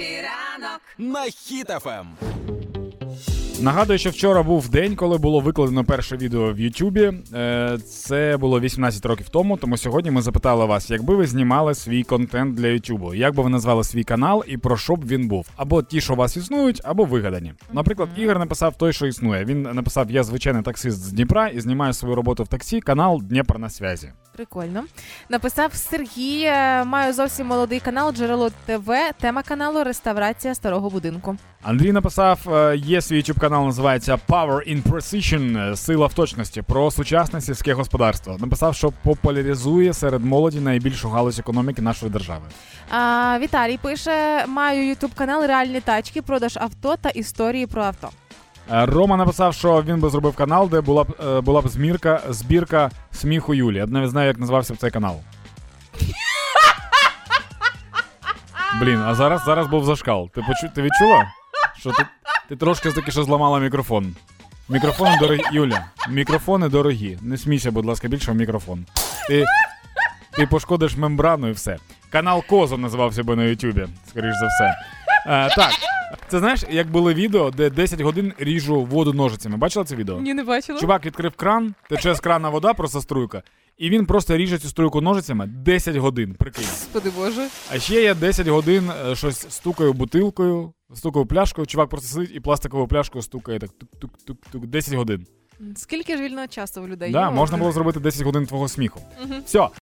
Happy ранок на Хіт FM. Нагадую, що вчора був день, коли було викладено перше відео в Ютубі. Е, Це було 18 років тому. Тому сьогодні ми запитали вас, якби ви знімали свій контент для Ютубу, як би ви назвали свій канал і про що б він був? Або ті, що у вас існують, або вигадані. Наприклад, Ігор написав той, що існує. Він написав: Я звичайний таксист з Дніпра і знімаю свою роботу в таксі. Канал Днепр на связи. Прикольно. Написав Сергій. е, Маю зовсім молодий канал Джерело ТВ. Тема каналу реставрація старого будинку. Андрій написав: е, є свій youtube канал, називається Power in Precision, е, сила в точності про сучасне сільське господарство. Написав, що популяризує серед молоді найбільшу галузь економіки нашої держави. А, Віталій пише: маю ютуб канал Реальні тачки, продаж авто та історії про авто. Е, Рома написав, що він би зробив канал, де була б е, була б змірка, збірка сміху Юлі. Я навіть знаю, як називався б цей канал. Блін, а зараз зараз був зашкал. Ти почу, ти відчула? Що ти, ти трошки таки що зламала мікрофон. Мікрофони дорогі. Юля, мікрофони дорогі. Не смійся, будь ласка, більше в мікрофон. Ти, ти пошкодиш мембрану і все. Канал Козо називався би на Ютубі, скоріш за все. Е, так, це знаєш, як були відео, де 10 годин ріжу воду ножицями. Бачила це відео? Ні, не бачила. Чувак відкрив кран, тече з крана вода, просто струйка. І він просто ріже цю струйку ножицями 10 годин. Прикинь. Господи Боже. А ще я 10 годин е, щось стукаю бутилкою, стукаю пляшкою. Чувак просто сидить і пластиковою пляшкою стукає так тук-тук-тук-тук. 10 годин. Скільки ж вільного часу у людей? Да, є? можна було зробити 10 годин твого сміху. Мгм. Все,